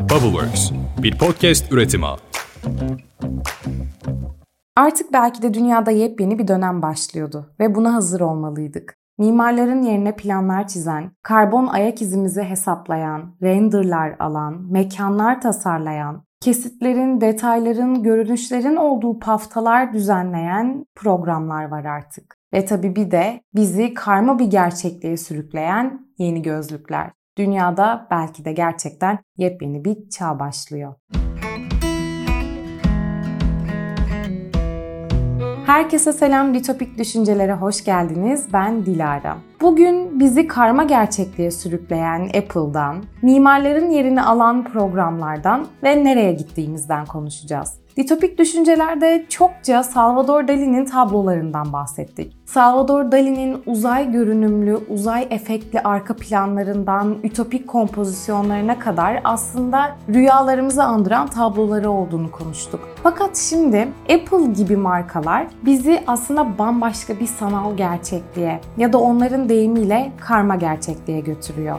Bubbleworks, bir podcast üretimi. Artık belki de dünyada yepyeni bir dönem başlıyordu ve buna hazır olmalıydık. Mimarların yerine planlar çizen, karbon ayak izimizi hesaplayan, renderlar alan, mekanlar tasarlayan, kesitlerin, detayların, görünüşlerin olduğu paftalar düzenleyen programlar var artık. Ve tabii bir de bizi karma bir gerçekliğe sürükleyen yeni gözlükler. Dünyada belki de gerçekten yepyeni bir çağ başlıyor. Herkese selam, Ditopik Düşüncelere hoş geldiniz. Ben Dilara. Bugün bizi karma gerçekliğe sürükleyen Apple'dan, mimarların yerini alan programlardan ve nereye gittiğimizden konuşacağız. Ditopik düşüncelerde çokça Salvador Dali'nin tablolarından bahsettik. Salvador Dali'nin uzay görünümlü, uzay efektli arka planlarından ütopik kompozisyonlarına kadar aslında rüyalarımızı andıran tabloları olduğunu konuştuk. Fakat şimdi Apple gibi markalar bizi aslında bambaşka bir sanal gerçekliğe ya da onların deyimiyle karma gerçekliğe götürüyor.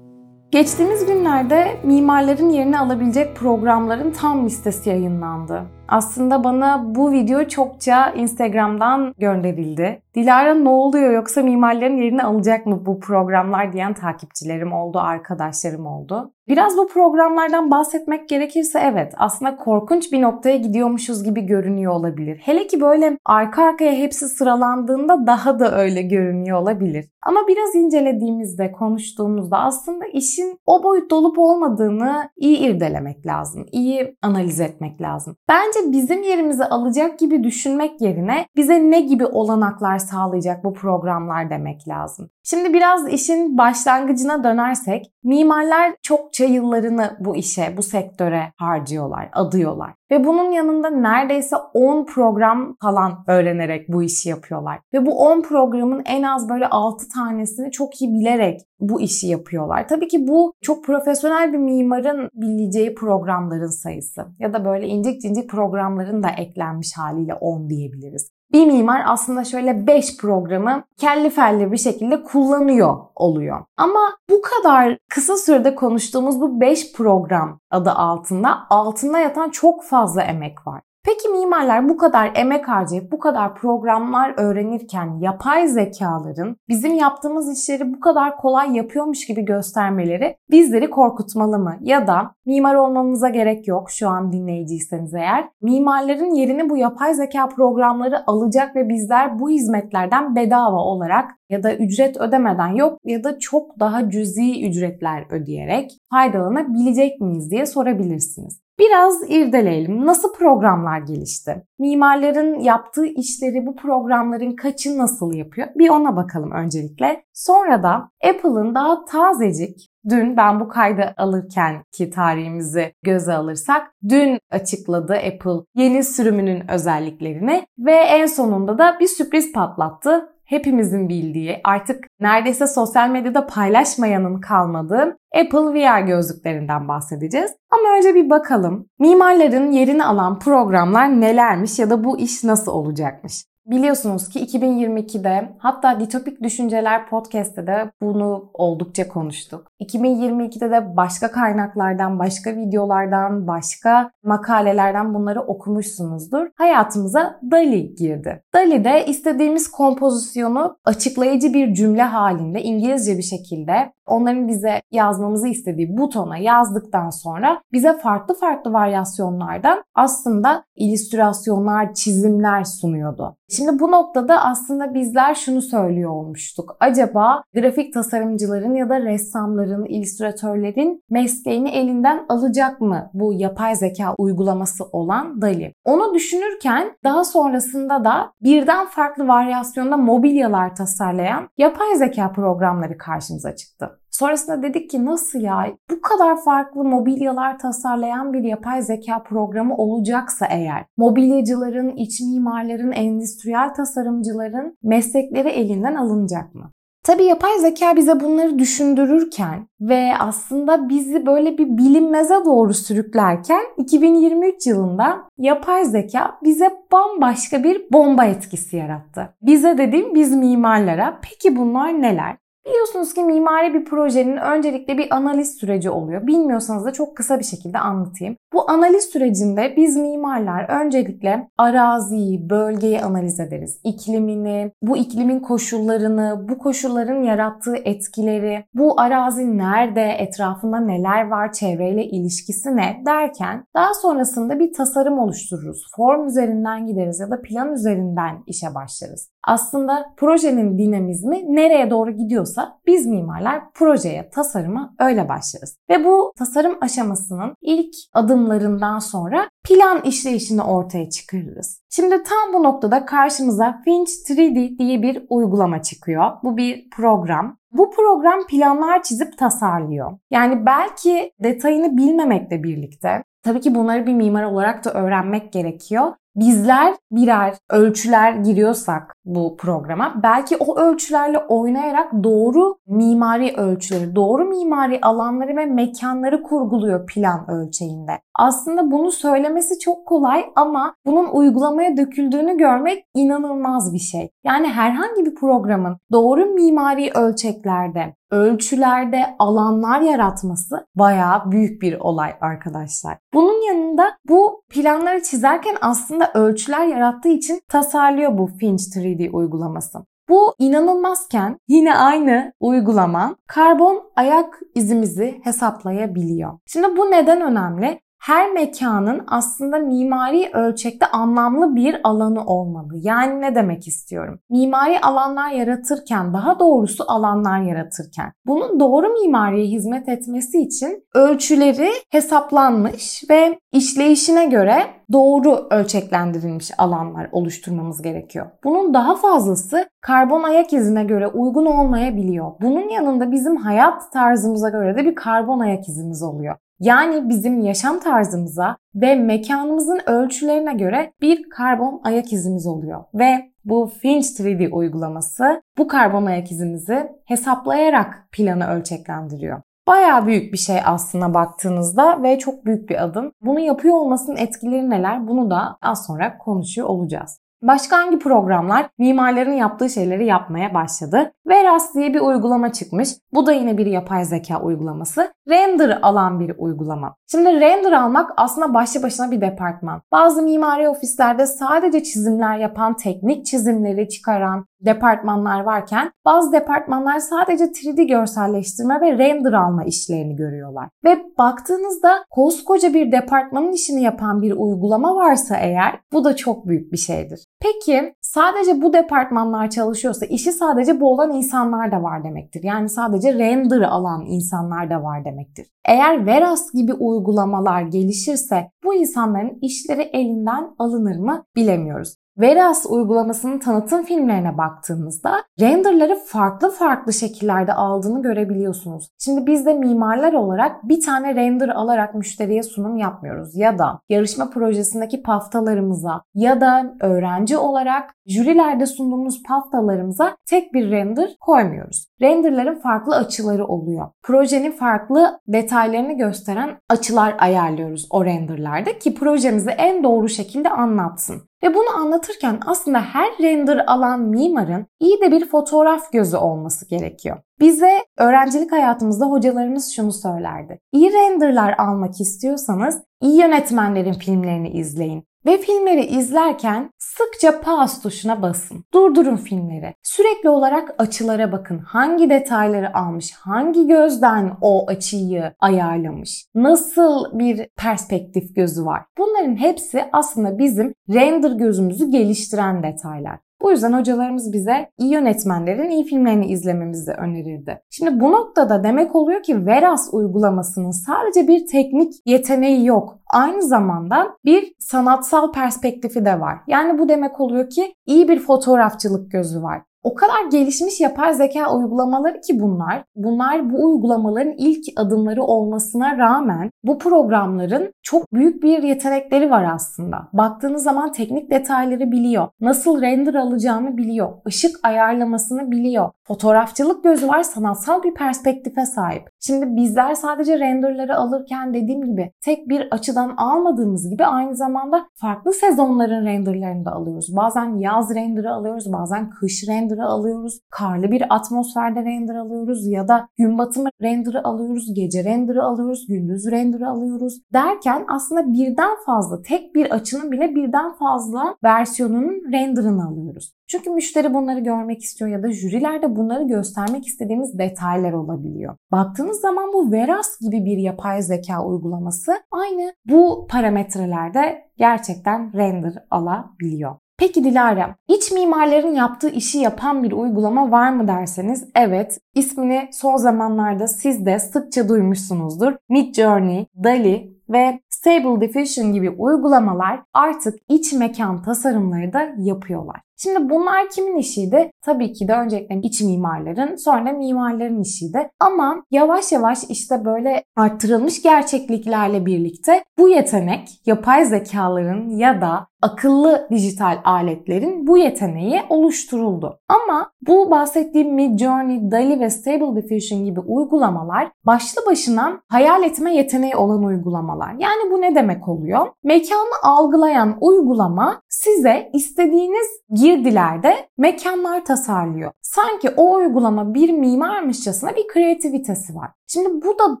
Geçtiğimiz günlerde mimarların yerini alabilecek programların tam listesi yayınlandı. Aslında bana bu video çokça Instagram'dan gönderildi. Dilara ne oluyor yoksa mimarların yerini alacak mı bu programlar diyen takipçilerim oldu, arkadaşlarım oldu. Biraz bu programlardan bahsetmek gerekirse evet aslında korkunç bir noktaya gidiyormuşuz gibi görünüyor olabilir. Hele ki böyle arka arkaya hepsi sıralandığında daha da öyle görünüyor olabilir. Ama biraz incelediğimizde, konuştuğumuzda aslında işin o boyut dolup olmadığını iyi irdelemek lazım. iyi analiz etmek lazım. Bence bizim yerimizi alacak gibi düşünmek yerine bize ne gibi olanaklar sağlayacak bu programlar demek lazım. Şimdi biraz işin başlangıcına dönersek mimarlar çokça yıllarını bu işe, bu sektöre harcıyorlar, adıyorlar. Ve bunun yanında neredeyse 10 program falan öğrenerek bu işi yapıyorlar. Ve bu 10 programın en az böyle 6 tanesini çok iyi bilerek bu işi yapıyorlar. Tabii ki bu çok profesyonel bir mimarın bileceği programların sayısı. Ya da böyle incik cincik programların da eklenmiş haliyle 10 diyebiliriz bir mimar aslında şöyle 5 programı kelli felli bir şekilde kullanıyor oluyor. Ama bu kadar kısa sürede konuştuğumuz bu 5 program adı altında altında yatan çok fazla emek var. Peki mimarlar bu kadar emek harcayıp bu kadar programlar öğrenirken yapay zekaların bizim yaptığımız işleri bu kadar kolay yapıyormuş gibi göstermeleri bizleri korkutmalı mı? Ya da mimar olmanıza gerek yok şu an dinleyiciyseniz eğer. Mimarların yerini bu yapay zeka programları alacak ve bizler bu hizmetlerden bedava olarak ya da ücret ödemeden yok ya da çok daha cüzi ücretler ödeyerek faydalanabilecek miyiz diye sorabilirsiniz. Biraz irdeleyelim. Nasıl programlar gelişti? Mimarların yaptığı işleri bu programların kaçı nasıl yapıyor? Bir ona bakalım öncelikle. Sonra da Apple'ın daha tazecik Dün ben bu kaydı alırken ki tarihimizi göze alırsak dün açıkladı Apple yeni sürümünün özelliklerini ve en sonunda da bir sürpriz patlattı hepimizin bildiği, artık neredeyse sosyal medyada paylaşmayanın kalmadığı Apple VR gözlüklerinden bahsedeceğiz. Ama önce bir bakalım mimarların yerini alan programlar nelermiş ya da bu iş nasıl olacakmış. Biliyorsunuz ki 2022'de hatta Ditopik Düşünceler podcast'te de bunu oldukça konuştuk. 2022'de de başka kaynaklardan, başka videolardan, başka makalelerden bunları okumuşsunuzdur. Hayatımıza DALI girdi. DALI de istediğimiz kompozisyonu açıklayıcı bir cümle halinde İngilizce bir şekilde onların bize yazmamızı istediği butona yazdıktan sonra bize farklı farklı varyasyonlardan aslında illüstrasyonlar, çizimler sunuyordu. Şimdi bu noktada aslında bizler şunu söylüyor olmuştuk. Acaba grafik tasarımcıların ya da ressamların, illüstratörlerin mesleğini elinden alacak mı bu yapay zeka uygulaması olan DALI? Onu düşünürken daha sonrasında da birden farklı varyasyonda mobilyalar tasarlayan yapay zeka programları karşımıza çıktı. Sonrasında dedik ki nasıl ya bu kadar farklı mobilyalar tasarlayan bir yapay zeka programı olacaksa eğer mobilyacıların, iç mimarların, endüstriyel tasarımcıların meslekleri elinden alınacak mı? Tabii yapay zeka bize bunları düşündürürken ve aslında bizi böyle bir bilinmeze doğru sürüklerken 2023 yılında yapay zeka bize bambaşka bir bomba etkisi yarattı. Bize dediğim biz mimarlara. Peki bunlar neler? Biliyorsunuz ki mimari bir projenin öncelikle bir analiz süreci oluyor. Bilmiyorsanız da çok kısa bir şekilde anlatayım. Bu analiz sürecinde biz mimarlar öncelikle araziyi, bölgeyi analiz ederiz. İklimini, bu iklimin koşullarını, bu koşulların yarattığı etkileri, bu arazi nerede, etrafında neler var, çevreyle ilişkisi ne derken daha sonrasında bir tasarım oluştururuz. Form üzerinden gideriz ya da plan üzerinden işe başlarız. Aslında projenin dinamizmi nereye doğru gidiyorsa biz mimarlar projeye, tasarıma öyle başlarız. Ve bu tasarım aşamasının ilk adımlarından sonra plan işleyişini ortaya çıkarırız. Şimdi tam bu noktada karşımıza Finch 3D diye bir uygulama çıkıyor. Bu bir program. Bu program planlar çizip tasarlıyor. Yani belki detayını bilmemekle birlikte Tabii ki bunları bir mimar olarak da öğrenmek gerekiyor bizler birer ölçüler giriyorsak bu programa belki o ölçülerle oynayarak doğru mimari ölçüleri, doğru mimari alanları ve mekanları kurguluyor plan ölçeğinde. Aslında bunu söylemesi çok kolay ama bunun uygulamaya döküldüğünü görmek inanılmaz bir şey. Yani herhangi bir programın doğru mimari ölçeklerde ölçülerde alanlar yaratması bayağı büyük bir olay arkadaşlar. Bunun yanında bu planları çizerken aslında ölçüler yarattığı için tasarlıyor bu Finch 3D uygulaması. Bu inanılmazken yine aynı uygulama karbon ayak izimizi hesaplayabiliyor. Şimdi bu neden önemli? Her mekanın aslında mimari ölçekte anlamlı bir alanı olmalı. Yani ne demek istiyorum? Mimari alanlar yaratırken, daha doğrusu alanlar yaratırken bunun doğru mimariye hizmet etmesi için ölçüleri hesaplanmış ve işleyişine göre doğru ölçeklendirilmiş alanlar oluşturmamız gerekiyor. Bunun daha fazlası karbon ayak izine göre uygun olmayabiliyor. Bunun yanında bizim hayat tarzımıza göre de bir karbon ayak izimiz oluyor. Yani bizim yaşam tarzımıza ve mekanımızın ölçülerine göre bir karbon ayak izimiz oluyor. Ve bu Finch 3D uygulaması bu karbon ayak izimizi hesaplayarak planı ölçeklendiriyor. Baya büyük bir şey aslında baktığınızda ve çok büyük bir adım. Bunu yapıyor olmasının etkileri neler? Bunu da az sonra konuşuyor olacağız. Başka hangi programlar mimarların yaptığı şeyleri yapmaya başladı? Veras diye bir uygulama çıkmış. Bu da yine bir yapay zeka uygulaması. Render alan bir uygulama. Şimdi render almak aslında başlı başına bir departman. Bazı mimari ofislerde sadece çizimler yapan, teknik çizimleri çıkaran departmanlar varken bazı departmanlar sadece 3D görselleştirme ve render alma işlerini görüyorlar. Ve baktığınızda koskoca bir departmanın işini yapan bir uygulama varsa eğer bu da çok büyük bir şeydir. Peki sadece bu departmanlar çalışıyorsa işi sadece bu olan insanlar da var demektir. Yani sadece render alan insanlar da var demektir. Eğer Veras gibi uygulamalar gelişirse bu insanların işleri elinden alınır mı bilemiyoruz. Veras uygulamasının tanıtım filmlerine baktığımızda renderları farklı farklı şekillerde aldığını görebiliyorsunuz. Şimdi biz de mimarlar olarak bir tane render alarak müşteriye sunum yapmıyoruz ya da yarışma projesindeki paftalarımıza ya da öğrenci olarak jürilerde sunduğumuz paftalarımıza tek bir render koymuyoruz. Renderların farklı açıları oluyor. Projenin farklı detaylarını gösteren açılar ayarlıyoruz o renderlarda ki projemizi en doğru şekilde anlatsın. Ve bunu anlatırken aslında her render alan mimarın iyi de bir fotoğraf gözü olması gerekiyor. Bize öğrencilik hayatımızda hocalarımız şunu söylerdi. İyi renderlar almak istiyorsanız iyi yönetmenlerin filmlerini izleyin. Ve filmleri izlerken sıkça pause tuşuna basın. Durdurun filmleri. Sürekli olarak açılara bakın. Hangi detayları almış, hangi gözden o açıyı ayarlamış, nasıl bir perspektif gözü var. Bunların hepsi aslında bizim render gözümüzü geliştiren detaylar. Bu yüzden hocalarımız bize iyi yönetmenlerin iyi filmlerini izlememizi önerirdi. Şimdi bu noktada demek oluyor ki Veras uygulamasının sadece bir teknik yeteneği yok. Aynı zamanda bir sanatsal perspektifi de var. Yani bu demek oluyor ki iyi bir fotoğrafçılık gözü var. O kadar gelişmiş yapay zeka uygulamaları ki bunlar. Bunlar bu uygulamaların ilk adımları olmasına rağmen bu programların çok büyük bir yetenekleri var aslında. Baktığınız zaman teknik detayları biliyor. Nasıl render alacağını biliyor. ışık ayarlamasını biliyor. Fotoğrafçılık gözü var, sanatsal bir perspektife sahip. Şimdi bizler sadece renderları alırken dediğim gibi tek bir açıdan almadığımız gibi aynı zamanda farklı sezonların renderlarını da alıyoruz. Bazen yaz renderı alıyoruz, bazen kış renderı alıyoruz. Karlı bir atmosferde render alıyoruz ya da gün batımı renderı alıyoruz, gece renderı alıyoruz, gündüz renderı alıyoruz. Derken aslında birden fazla, tek bir açının bile birden fazla versiyonunun renderını alıyoruz. Çünkü müşteri bunları görmek istiyor ya da jürilerde bunları göstermek istediğimiz detaylar olabiliyor. Baktığınız zaman bu Veras gibi bir yapay zeka uygulaması aynı bu parametrelerde gerçekten render alabiliyor. Peki Dilara, iç mimarların yaptığı işi yapan bir uygulama var mı derseniz evet, ismini son zamanlarda siz de sıkça duymuşsunuzdur. Midjourney, DALI ve Stable Diffusion gibi uygulamalar artık iç mekan tasarımları da yapıyorlar. Şimdi bunlar kimin işiydi? Tabii ki de öncelikle iç mimarların, sonra mimarların işiydi. Ama yavaş yavaş işte böyle arttırılmış gerçekliklerle birlikte bu yetenek yapay zekaların ya da akıllı dijital aletlerin bu yeteneği oluşturuldu. Ama bu bahsettiğim Midjourney, DALI ve Stable Diffusion gibi uygulamalar başlı başına hayal etme yeteneği olan uygulamalar. Yani bu ne demek oluyor? Mekanı algılayan uygulama size istediğiniz girdilerde mekanlar tasarlıyor. Sanki o uygulama bir mimarmışçasına bir kreativitesi var. Şimdi bu da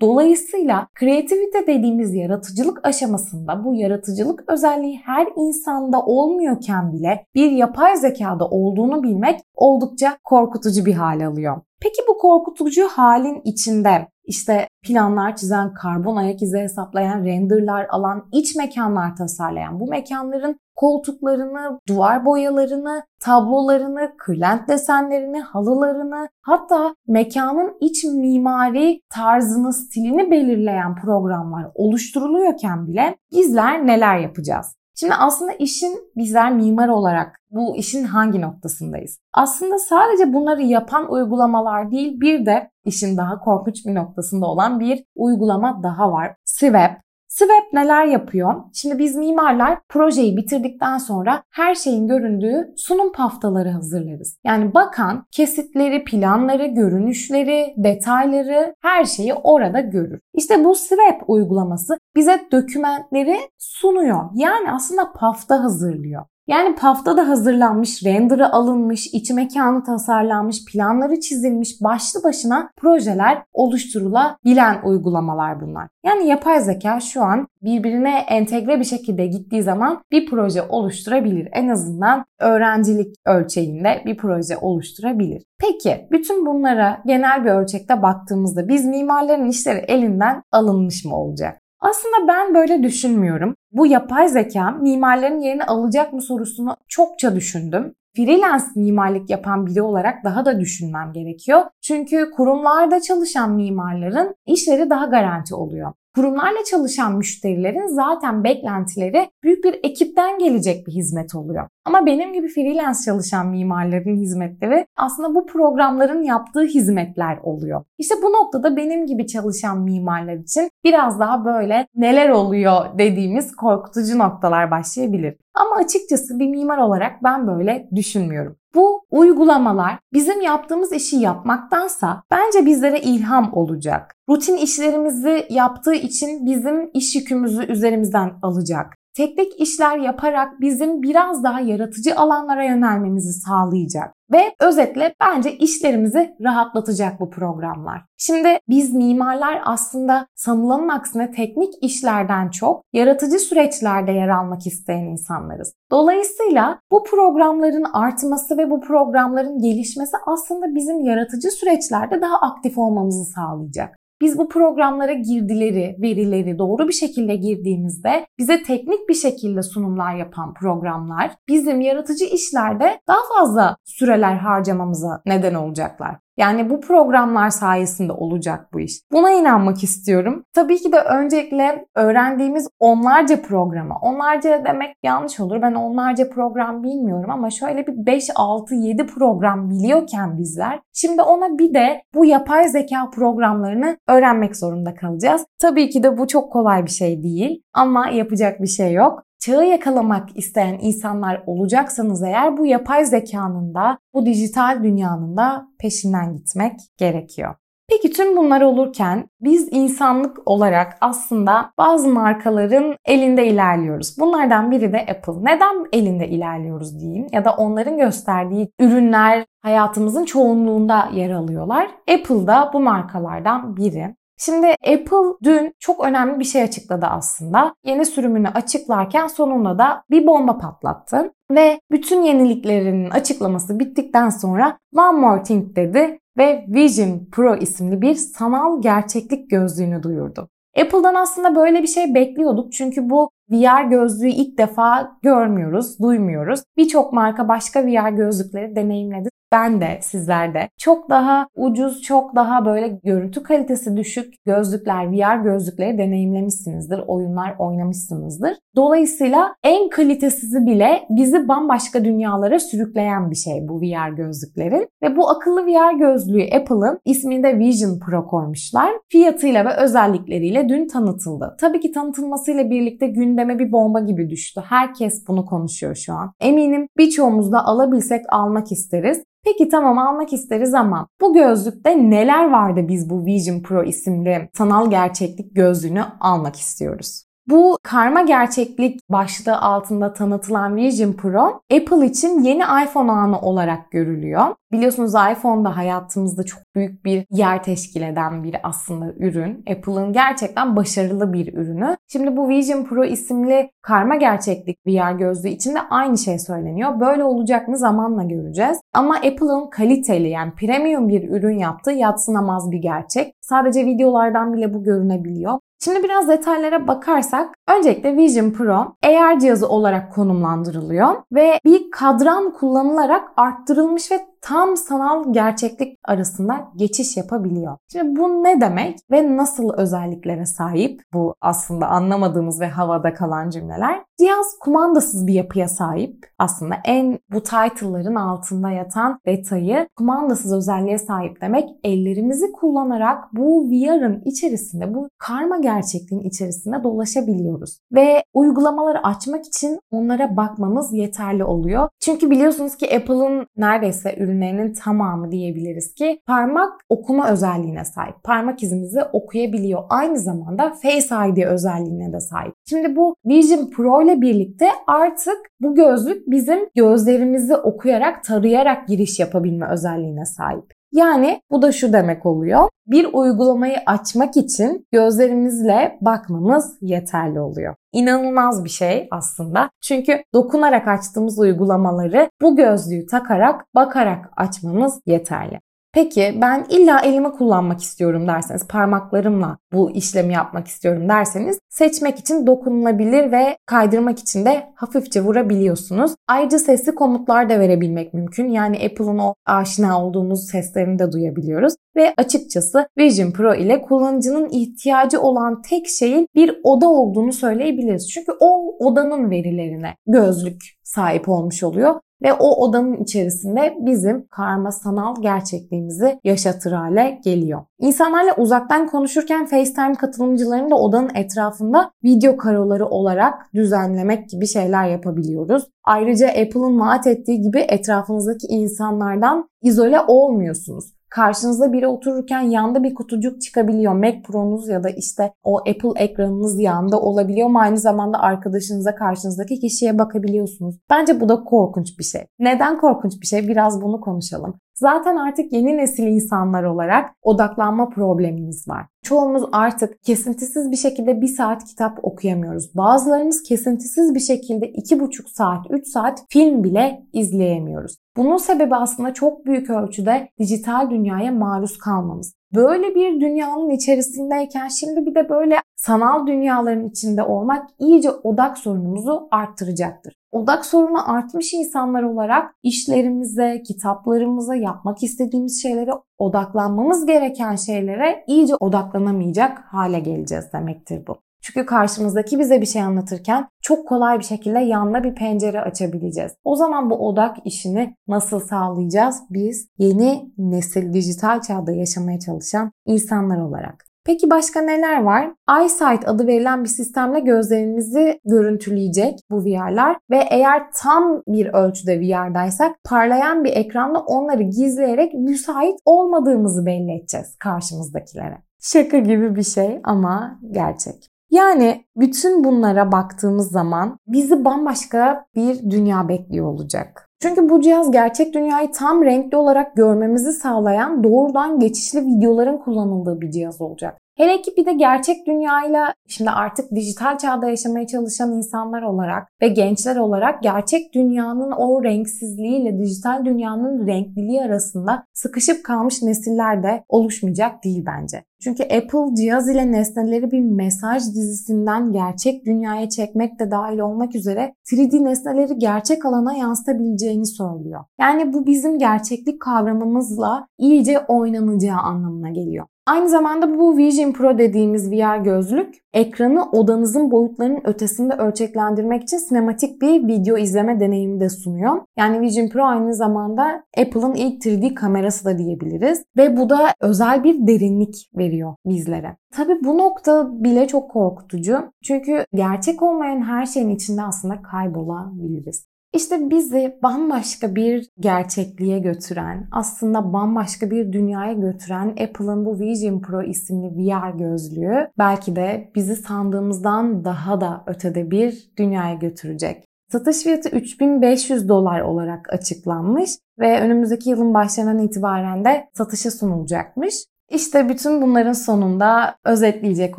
dolayısıyla kreativite dediğimiz yaratıcılık aşamasında bu yaratıcılık özelliği her insanda olmuyorken bile bir yapay zekada olduğunu bilmek oldukça korkutucu bir hal alıyor. Peki bu korkutucu halin içinde işte planlar çizen, karbon ayak izi hesaplayan, renderlar alan, iç mekanlar tasarlayan, bu mekanların koltuklarını, duvar boyalarını, tablolarını, kırlent desenlerini, halılarını, hatta mekanın iç mimari tarzını, stilini belirleyen programlar oluşturuluyorken bile bizler neler yapacağız? Şimdi aslında işin bizler mimar olarak bu işin hangi noktasındayız? Aslında sadece bunları yapan uygulamalar değil bir de işin daha korkunç bir noktasında olan bir uygulama daha var. Swap Swap neler yapıyor? Şimdi biz mimarlar projeyi bitirdikten sonra her şeyin göründüğü sunum paftaları hazırlarız. Yani bakan kesitleri, planları, görünüşleri, detayları her şeyi orada görür. İşte bu Swap uygulaması bize dokümentleri sunuyor. Yani aslında pafta hazırlıyor. Yani PAF'ta da hazırlanmış, render'ı alınmış, iç mekanı tasarlanmış, planları çizilmiş başlı başına projeler oluşturulabilen uygulamalar bunlar. Yani yapay zeka şu an birbirine entegre bir şekilde gittiği zaman bir proje oluşturabilir. En azından öğrencilik ölçeğinde bir proje oluşturabilir. Peki bütün bunlara genel bir ölçekte baktığımızda biz mimarların işleri elinden alınmış mı olacak? Aslında ben böyle düşünmüyorum. Bu yapay zeka mimarların yerini alacak mı sorusunu çokça düşündüm. Freelance mimarlık yapan biri olarak daha da düşünmem gerekiyor. Çünkü kurumlarda çalışan mimarların işleri daha garanti oluyor. Kurumlarla çalışan müşterilerin zaten beklentileri büyük bir ekipten gelecek bir hizmet oluyor. Ama benim gibi freelance çalışan mimarların hizmetleri aslında bu programların yaptığı hizmetler oluyor. İşte bu noktada benim gibi çalışan mimarlar için biraz daha böyle neler oluyor dediğimiz korkutucu noktalar başlayabilir. Ama açıkçası bir mimar olarak ben böyle düşünmüyorum. Bu uygulamalar bizim yaptığımız işi yapmaktansa bence bizlere ilham olacak. Rutin işlerimizi yaptığı için bizim iş yükümüzü üzerimizden alacak teknik işler yaparak bizim biraz daha yaratıcı alanlara yönelmemizi sağlayacak. Ve özetle bence işlerimizi rahatlatacak bu programlar. Şimdi biz mimarlar aslında sanılanın aksine teknik işlerden çok yaratıcı süreçlerde yer almak isteyen insanlarız. Dolayısıyla bu programların artması ve bu programların gelişmesi aslında bizim yaratıcı süreçlerde daha aktif olmamızı sağlayacak. Biz bu programlara girdileri, verileri doğru bir şekilde girdiğimizde bize teknik bir şekilde sunumlar yapan programlar bizim yaratıcı işlerde daha fazla süreler harcamamıza neden olacaklar. Yani bu programlar sayesinde olacak bu iş. Buna inanmak istiyorum. Tabii ki de öncelikle öğrendiğimiz onlarca programa, onlarca demek yanlış olur. Ben onlarca program bilmiyorum ama şöyle bir 5, 6, 7 program biliyorken bizler şimdi ona bir de bu yapay zeka programlarını öğrenmek zorunda kalacağız. Tabii ki de bu çok kolay bir şey değil ama yapacak bir şey yok çağı yakalamak isteyen insanlar olacaksanız eğer bu yapay zekanın da bu dijital dünyanın da peşinden gitmek gerekiyor. Peki tüm bunlar olurken biz insanlık olarak aslında bazı markaların elinde ilerliyoruz. Bunlardan biri de Apple. Neden elinde ilerliyoruz diyeyim ya da onların gösterdiği ürünler hayatımızın çoğunluğunda yer alıyorlar. Apple da bu markalardan biri. Şimdi Apple dün çok önemli bir şey açıkladı aslında. Yeni sürümünü açıklarken sonunda da bir bomba patlattı. Ve bütün yeniliklerinin açıklaması bittikten sonra One More Thing dedi ve Vision Pro isimli bir sanal gerçeklik gözlüğünü duyurdu. Apple'dan aslında böyle bir şey bekliyorduk çünkü bu VR gözlüğü ilk defa görmüyoruz, duymuyoruz. Birçok marka başka VR gözlükleri deneyimledi ben de sizler de çok daha ucuz, çok daha böyle görüntü kalitesi düşük gözlükler, VR gözlükleri deneyimlemişsinizdir, oyunlar oynamışsınızdır. Dolayısıyla en kalitesizi bile bizi bambaşka dünyalara sürükleyen bir şey bu VR gözlüklerin. Ve bu akıllı VR gözlüğü Apple'ın isminde Vision Pro koymuşlar. Fiyatıyla ve özellikleriyle dün tanıtıldı. Tabii ki tanıtılmasıyla birlikte gündeme bir bomba gibi düştü. Herkes bunu konuşuyor şu an. Eminim birçoğumuz da alabilsek almak isteriz. Peki tamam almak isteriz ama bu gözlükte neler vardı biz bu Vision Pro isimli sanal gerçeklik gözlüğünü almak istiyoruz? Bu karma gerçeklik başlığı altında tanıtılan Vision Pro Apple için yeni iPhone anı olarak görülüyor. Biliyorsunuz iPhone da hayatımızda çok büyük bir yer teşkil eden bir aslında ürün. Apple'ın gerçekten başarılı bir ürünü. Şimdi bu Vision Pro isimli karma gerçeklik VR gözlüğü için de aynı şey söyleniyor. Böyle olacak mı zamanla göreceğiz. Ama Apple'ın kaliteli yani premium bir ürün yaptığı yatsınamaz bir gerçek. Sadece videolardan bile bu görünebiliyor. Şimdi biraz detaylara bakarsak öncelikle Vision Pro AR cihazı olarak konumlandırılıyor ve bir kadran kullanılarak arttırılmış ve tam sanal gerçeklik arasında geçiş yapabiliyor. Şimdi bu ne demek ve nasıl özelliklere sahip? Bu aslında anlamadığımız ve havada kalan cümleler. Cihaz kumandasız bir yapıya sahip. Aslında en bu title'ların altında yatan detayı kumandasız özelliğe sahip demek. Ellerimizi kullanarak bu VR'ın içerisinde, bu karma gerçekliğin içerisinde dolaşabiliyoruz. Ve uygulamaları açmak için onlara bakmamız yeterli oluyor. Çünkü biliyorsunuz ki Apple'ın neredeyse ürünlerinin tamamı diyebiliriz ki parmak okuma özelliğine sahip. Parmak izimizi okuyabiliyor. Aynı zamanda Face ID özelliğine de sahip. Şimdi bu Vision Pro ile birlikte artık bu gözlük bizim gözlerimizi okuyarak, tarayarak giriş yapabilme özelliğine sahip. Yani bu da şu demek oluyor. Bir uygulamayı açmak için gözlerimizle bakmamız yeterli oluyor. İnanılmaz bir şey aslında. Çünkü dokunarak açtığımız uygulamaları bu gözlüğü takarak, bakarak açmamız yeterli. Peki ben illa elimi kullanmak istiyorum derseniz, parmaklarımla bu işlemi yapmak istiyorum derseniz seçmek için dokunulabilir ve kaydırmak için de hafifçe vurabiliyorsunuz. Ayrıca sesli komutlar da verebilmek mümkün. Yani Apple'ın o aşina olduğumuz seslerini de duyabiliyoruz. Ve açıkçası Vision Pro ile kullanıcının ihtiyacı olan tek şeyin bir oda olduğunu söyleyebiliriz. Çünkü o odanın verilerine gözlük sahip olmuş oluyor ve o odanın içerisinde bizim karma sanal gerçekliğimizi yaşatır hale geliyor. İnsanlarla uzaktan konuşurken FaceTime katılımcılarını da odanın etrafında video karoları olarak düzenlemek gibi şeyler yapabiliyoruz. Ayrıca Apple'ın vaat ettiği gibi etrafınızdaki insanlardan izole olmuyorsunuz. Karşınızda biri otururken yanda bir kutucuk çıkabiliyor. Mac Pro'nuz ya da işte o Apple ekranınız yanda olabiliyor ama aynı zamanda arkadaşınıza karşınızdaki kişiye bakabiliyorsunuz. Bence bu da korkunç bir şey. Neden korkunç bir şey? Biraz bunu konuşalım. Zaten artık yeni nesil insanlar olarak odaklanma problemimiz var. Çoğumuz artık kesintisiz bir şekilde bir saat kitap okuyamıyoruz. Bazılarımız kesintisiz bir şekilde iki buçuk saat, üç saat film bile izleyemiyoruz. Bunun sebebi aslında çok büyük ölçüde dijital dünyaya maruz kalmamız. Böyle bir dünyanın içerisindeyken şimdi bir de böyle sanal dünyaların içinde olmak iyice odak sorunumuzu arttıracaktır. Odak sorunu artmış insanlar olarak işlerimize, kitaplarımıza, yapmak istediğimiz şeylere, odaklanmamız gereken şeylere iyice odaklanamayacak hale geleceğiz demektir bu. Çünkü karşımızdaki bize bir şey anlatırken çok kolay bir şekilde yanına bir pencere açabileceğiz. O zaman bu odak işini nasıl sağlayacağız? Biz yeni nesil dijital çağda yaşamaya çalışan insanlar olarak. Peki başka neler var? EyeSight adı verilen bir sistemle gözlerimizi görüntüleyecek bu VR'lar ve eğer tam bir ölçüde VR'daysak parlayan bir ekranda onları gizleyerek müsait olmadığımızı belli edeceğiz karşımızdakilere. Şaka gibi bir şey ama gerçek. Yani bütün bunlara baktığımız zaman bizi bambaşka bir dünya bekliyor olacak. Çünkü bu cihaz gerçek dünyayı tam renkli olarak görmemizi sağlayan doğrudan geçişli videoların kullanıldığı bir cihaz olacak. Hele ki bir de gerçek dünyayla şimdi artık dijital çağda yaşamaya çalışan insanlar olarak ve gençler olarak gerçek dünyanın o renksizliğiyle dijital dünyanın renkliliği arasında sıkışıp kalmış nesiller de oluşmayacak değil bence. Çünkü Apple cihaz ile nesneleri bir mesaj dizisinden gerçek dünyaya çekmek de dahil olmak üzere 3D nesneleri gerçek alana yansıtabileceğini söylüyor. Yani bu bizim gerçeklik kavramımızla iyice oynanacağı anlamına geliyor. Aynı zamanda bu Vision Pro dediğimiz VR gözlük ekranı odanızın boyutlarının ötesinde ölçeklendirmek için sinematik bir video izleme deneyimi de sunuyor. Yani Vision Pro aynı zamanda Apple'ın ilk 3D kamerası da diyebiliriz ve bu da özel bir derinlik veriyor bizlere. Tabi bu nokta bile çok korkutucu. Çünkü gerçek olmayan her şeyin içinde aslında kaybolabiliriz. İşte bizi bambaşka bir gerçekliğe götüren, aslında bambaşka bir dünyaya götüren Apple'ın bu Vision Pro isimli VR gözlüğü belki de bizi sandığımızdan daha da ötede bir dünyaya götürecek. Satış fiyatı 3500 dolar olarak açıklanmış ve önümüzdeki yılın başlarından itibaren de satışa sunulacakmış. İşte bütün bunların sonunda özetleyecek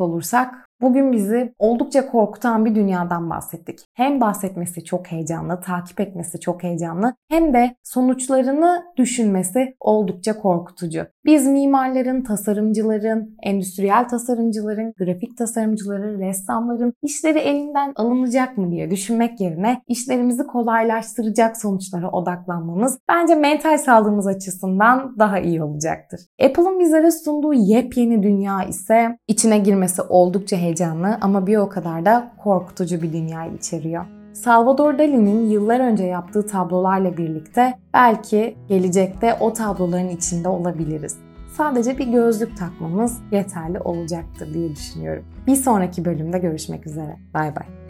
olursak Bugün bizi oldukça korkutan bir dünyadan bahsettik. Hem bahsetmesi çok heyecanlı, takip etmesi çok heyecanlı hem de sonuçlarını düşünmesi oldukça korkutucu. Biz mimarların, tasarımcıların, endüstriyel tasarımcıların, grafik tasarımcıların, ressamların işleri elinden alınacak mı diye düşünmek yerine işlerimizi kolaylaştıracak sonuçlara odaklanmamız bence mental sağlığımız açısından daha iyi olacaktır. Apple'ın bizlere sunduğu yepyeni dünya ise içine girmesi oldukça heyecanlı ama bir o kadar da korkutucu bir dünya içeriyor. Salvador Dali'nin yıllar önce yaptığı tablolarla birlikte belki gelecekte o tabloların içinde olabiliriz. Sadece bir gözlük takmamız yeterli olacaktır diye düşünüyorum. Bir sonraki bölümde görüşmek üzere. Bay bay.